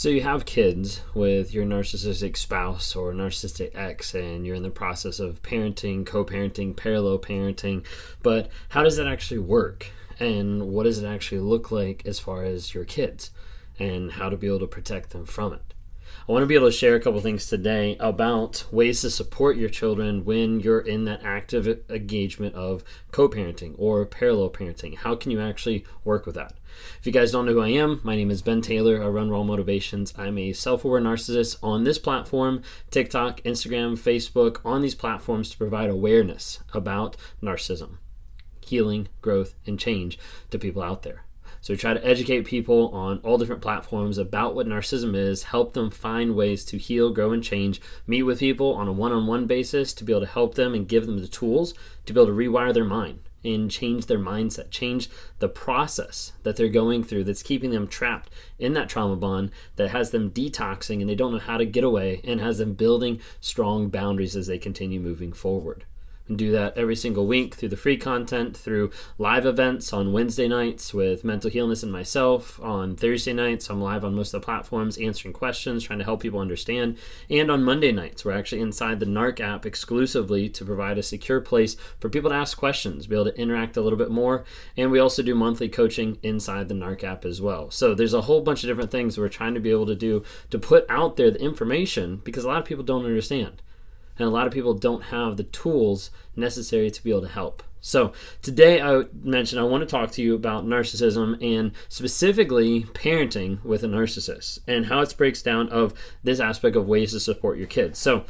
So you have kids with your narcissistic spouse or narcissistic ex, and you're in the process of parenting, co-parenting, parallel parenting. But how does that actually work? And what does it actually look like as far as your kids and how to be able to protect them from it? I want to be able to share a couple things today about ways to support your children when you're in that active engagement of co parenting or parallel parenting. How can you actually work with that? If you guys don't know who I am, my name is Ben Taylor. I run Raw Motivations. I'm a self aware narcissist on this platform TikTok, Instagram, Facebook, on these platforms to provide awareness about narcissism, healing, growth, and change to people out there. So we try to educate people on all different platforms about what narcissism is, help them find ways to heal, grow, and change, meet with people on a one on one basis to be able to help them and give them the tools to be able to rewire their mind and change their mindset, change the process that they're going through that's keeping them trapped in that trauma bond that has them detoxing and they don't know how to get away and has them building strong boundaries as they continue moving forward and do that every single week through the free content, through live events on Wednesday nights with Mental Healness and myself. On Thursday nights, I'm live on most of the platforms answering questions, trying to help people understand. And on Monday nights, we're actually inside the NARC app exclusively to provide a secure place for people to ask questions, be able to interact a little bit more. And we also do monthly coaching inside the NARC app as well. So there's a whole bunch of different things we're trying to be able to do to put out there the information because a lot of people don't understand and a lot of people don't have the tools necessary to be able to help. So, today I mentioned I want to talk to you about narcissism and specifically parenting with a narcissist and how it breaks down of this aspect of ways to support your kids. So,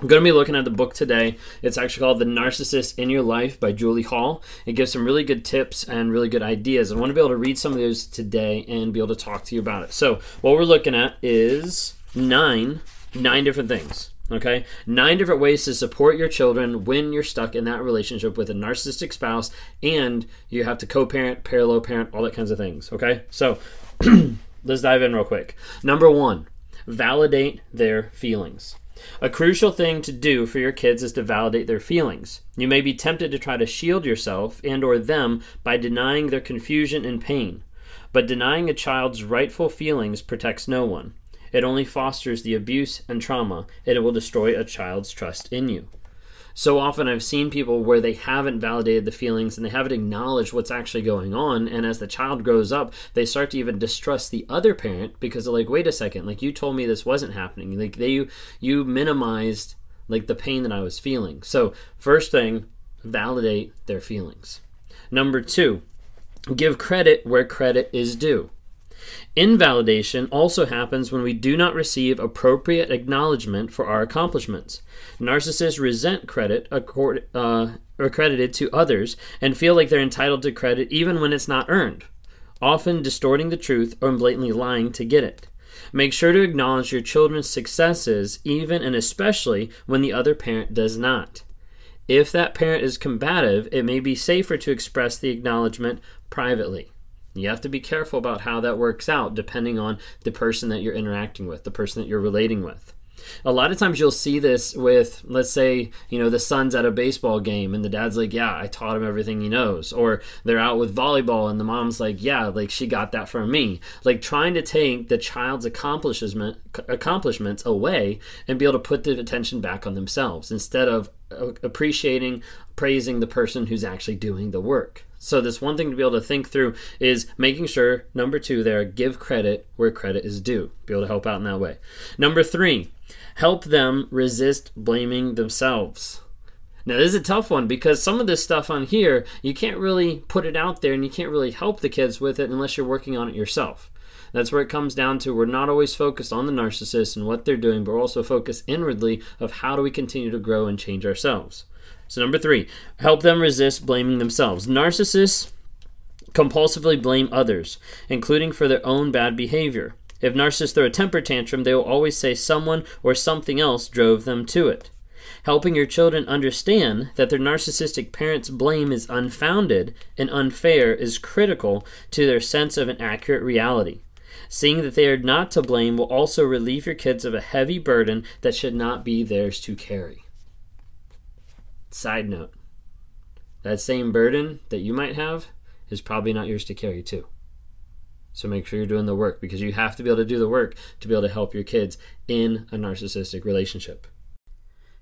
I'm going to be looking at the book today. It's actually called The Narcissist in Your Life by Julie Hall. It gives some really good tips and really good ideas. I want to be able to read some of those today and be able to talk to you about it. So, what we're looking at is nine nine different things Okay, nine different ways to support your children when you're stuck in that relationship with a narcissistic spouse and you have to co parent, parallel parent, all that kinds of things. Okay, so let's dive in real quick. Number one, validate their feelings. A crucial thing to do for your kids is to validate their feelings. You may be tempted to try to shield yourself and or them by denying their confusion and pain. But denying a child's rightful feelings protects no one. It only fosters the abuse and trauma, and it will destroy a child's trust in you. So often I've seen people where they haven't validated the feelings and they haven't acknowledged what's actually going on. And as the child grows up, they start to even distrust the other parent because they're like, wait a second, like you told me this wasn't happening. Like they you minimized like the pain that I was feeling. So first thing, validate their feelings. Number two, give credit where credit is due. Invalidation also happens when we do not receive appropriate acknowledgement for our accomplishments. Narcissists resent credit accord, uh, accredited to others and feel like they're entitled to credit even when it's not earned, often distorting the truth or blatantly lying to get it. Make sure to acknowledge your children's successes, even and especially when the other parent does not. If that parent is combative, it may be safer to express the acknowledgement privately. You have to be careful about how that works out depending on the person that you're interacting with, the person that you're relating with. A lot of times you'll see this with, let's say, you know, the son's at a baseball game and the dad's like, Yeah, I taught him everything he knows. Or they're out with volleyball and the mom's like, Yeah, like she got that from me. Like trying to take the child's accomplishment, accomplishments away and be able to put the attention back on themselves instead of uh, appreciating, praising the person who's actually doing the work. So this one thing to be able to think through is making sure number 2 there give credit where credit is due. Be able to help out in that way. Number 3, help them resist blaming themselves. Now, this is a tough one because some of this stuff on here, you can't really put it out there and you can't really help the kids with it unless you're working on it yourself. That's where it comes down to we're not always focused on the narcissist and what they're doing, but we're also focused inwardly of how do we continue to grow and change ourselves. So, number three, help them resist blaming themselves. Narcissists compulsively blame others, including for their own bad behavior. If narcissists throw a temper tantrum, they will always say someone or something else drove them to it. Helping your children understand that their narcissistic parents' blame is unfounded and unfair is critical to their sense of an accurate reality. Seeing that they are not to blame will also relieve your kids of a heavy burden that should not be theirs to carry. Side note that same burden that you might have is probably not yours to carry too. So make sure you're doing the work because you have to be able to do the work to be able to help your kids in a narcissistic relationship.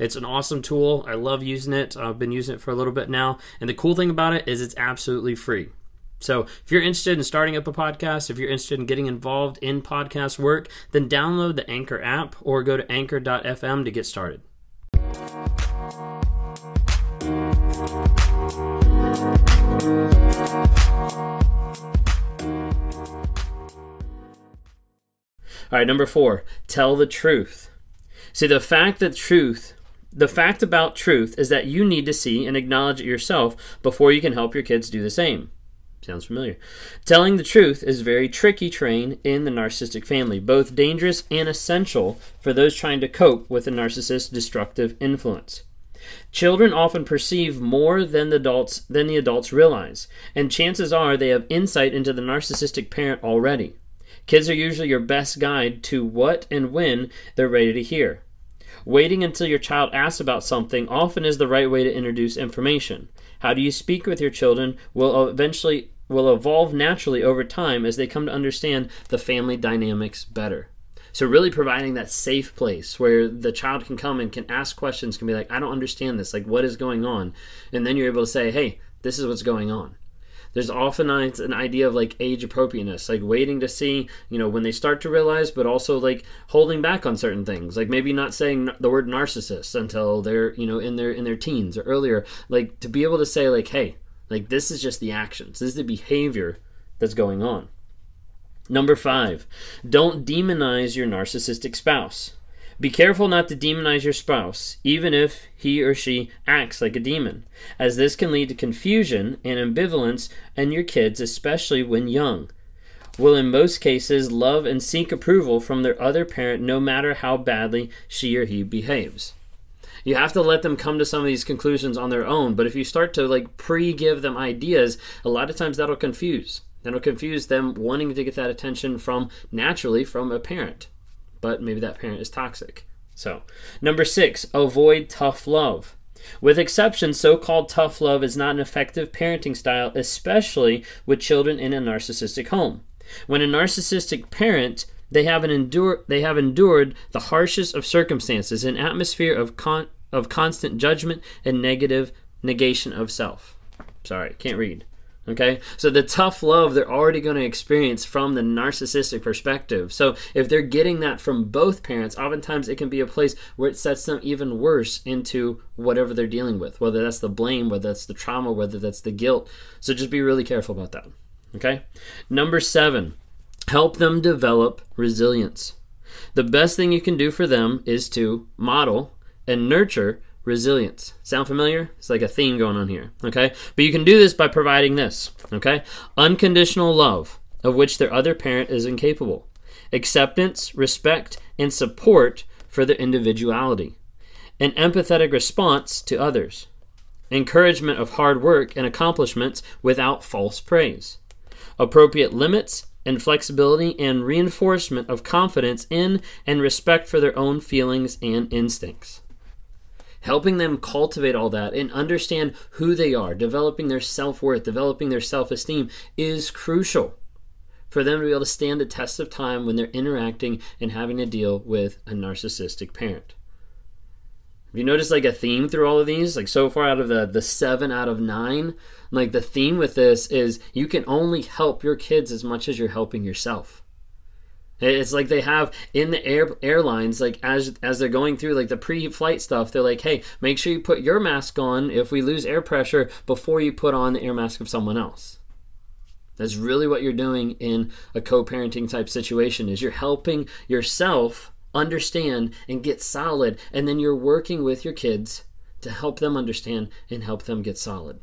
It's an awesome tool. I love using it. I've been using it for a little bit now. And the cool thing about it is it's absolutely free. So, if you're interested in starting up a podcast, if you're interested in getting involved in podcast work, then download the Anchor app or go to anchor.fm to get started. All right, number four, tell the truth. See, the fact that truth the fact about truth is that you need to see and acknowledge it yourself before you can help your kids do the same. Sounds familiar. Telling the truth is very tricky terrain in the narcissistic family, both dangerous and essential for those trying to cope with a narcissist's destructive influence. Children often perceive more than the adults than the adults realize, and chances are they have insight into the narcissistic parent already. Kids are usually your best guide to what and when they're ready to hear. Waiting until your child asks about something often is the right way to introduce information. How do you speak with your children will eventually will evolve naturally over time as they come to understand the family dynamics better. So really providing that safe place where the child can come and can ask questions, can be like, I don't understand this, like what is going on? And then you're able to say, Hey, this is what's going on there's often an idea of like age appropriateness, like waiting to see, you know, when they start to realize, but also like holding back on certain things, like maybe not saying the word narcissist until they're, you know, in their in their teens or earlier, like to be able to say like, hey, like this is just the actions, this is the behavior that's going on. Number five, don't demonize your narcissistic spouse. Be careful not to demonize your spouse, even if he or she acts like a demon, as this can lead to confusion and ambivalence in your kids, especially when young. Will in most cases love and seek approval from their other parent no matter how badly she or he behaves. You have to let them come to some of these conclusions on their own, but if you start to like pre give them ideas, a lot of times that'll confuse. That'll confuse them wanting to get that attention from naturally from a parent but maybe that parent is toxic. So, number six, avoid tough love. With exceptions, so called tough love is not an effective parenting style, especially with children in a narcissistic home. When a narcissistic parent they have, endure, they have endured the harshest of circumstances, an atmosphere of, con, of constant judgment and negative negation of self. Sorry, can't read. Okay, so the tough love they're already going to experience from the narcissistic perspective. So if they're getting that from both parents, oftentimes it can be a place where it sets them even worse into whatever they're dealing with, whether that's the blame, whether that's the trauma, whether that's the guilt. So just be really careful about that. Okay, number seven, help them develop resilience. The best thing you can do for them is to model and nurture resilience. Sound familiar? It's like a theme going on here, okay? But you can do this by providing this, okay? Unconditional love, of which their other parent is incapable. Acceptance, respect, and support for their individuality. An empathetic response to others. Encouragement of hard work and accomplishments without false praise. Appropriate limits and flexibility and reinforcement of confidence in and respect for their own feelings and instincts helping them cultivate all that and understand who they are, developing their self worth, developing their self esteem is crucial for them to be able to stand the test of time when they're interacting and having to deal with a narcissistic parent. Have you noticed like a theme through all of these? Like so far out of the, the seven out of nine, like the theme with this is you can only help your kids as much as you're helping yourself. It's like they have in the air airlines, like as as they're going through like the pre-flight stuff, they're like, "Hey, make sure you put your mask on if we lose air pressure before you put on the air mask of someone else." That's really what you're doing in a co-parenting type situation. Is you're helping yourself understand and get solid, and then you're working with your kids to help them understand and help them get solid.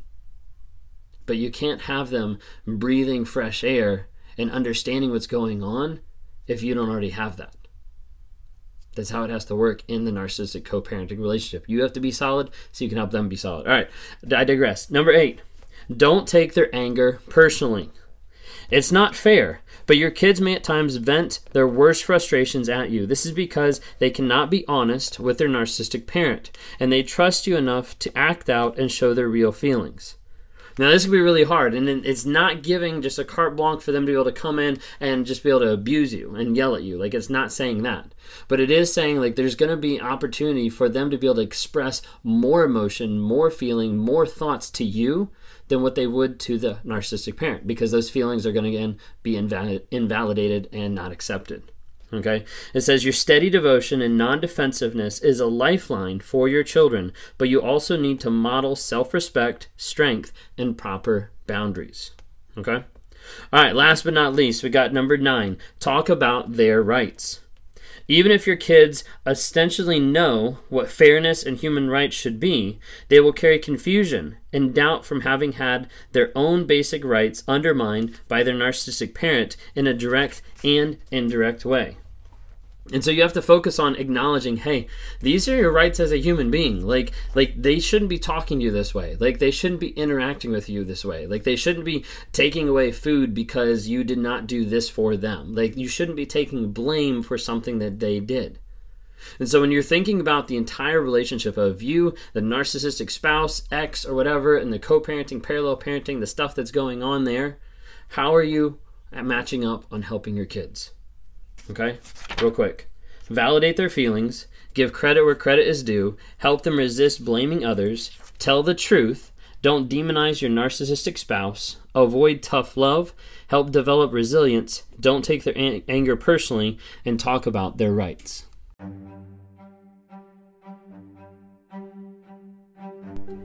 But you can't have them breathing fresh air and understanding what's going on if you don't already have that. That's how it has to work in the narcissistic co parenting relationship. You have to be solid so you can help them be solid. All right, I digress. Number eight, don't take their anger personally. It's not fair, but your kids may at times vent their worst frustrations at you. This is because they cannot be honest with their narcissistic parent, and they trust you enough to act out and show their real feelings. Now, this can be really hard, and it's not giving just a carte blanche for them to be able to come in and just be able to abuse you and yell at you. Like, it's not saying that. But it is saying, like, there's going to be opportunity for them to be able to express more emotion, more feeling, more thoughts to you than what they would to the narcissistic parent because those feelings are going to again be invalid- invalidated and not accepted. Okay? It says your steady devotion and non defensiveness is a lifeline for your children, but you also need to model self respect, strength, and proper boundaries. Okay? All right, last but not least, we got number nine talk about their rights. Even if your kids ostensibly know what fairness and human rights should be, they will carry confusion and doubt from having had their own basic rights undermined by their narcissistic parent in a direct and indirect way. And so you have to focus on acknowledging, hey, these are your rights as a human being. Like like they shouldn't be talking to you this way. Like they shouldn't be interacting with you this way. Like they shouldn't be taking away food because you did not do this for them. Like you shouldn't be taking blame for something that they did. And so when you're thinking about the entire relationship of you, the narcissistic spouse, ex, or whatever, and the co parenting, parallel parenting, the stuff that's going on there, how are you matching up on helping your kids? Okay, real quick. Validate their feelings, give credit where credit is due, help them resist blaming others, tell the truth, don't demonize your narcissistic spouse, avoid tough love, help develop resilience, don't take their an- anger personally, and talk about their rights.